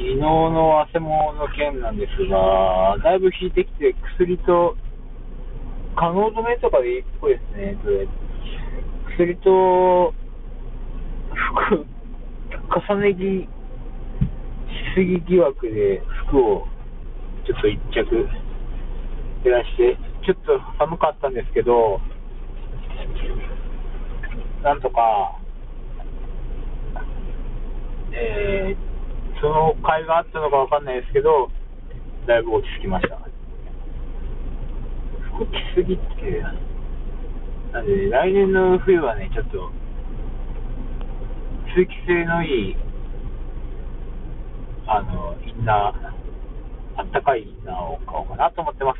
昨日の汗もの件なんですが、だいぶ引いてきて、薬と、可能止めとかでいいっぽいですね。それ薬と、服、重ね着しすぎ疑惑で服をちょっと一着減らして、ちょっと寒かったんですけど、なんとか、えーその甲斐があったのかわかんないですけど、だいぶ落ち着きました。服着すぎって、なんで、ね、来年の冬はね、ちょっと、通気性のいい、あの、インナー、あったかいインナーを買おうかなと思ってます。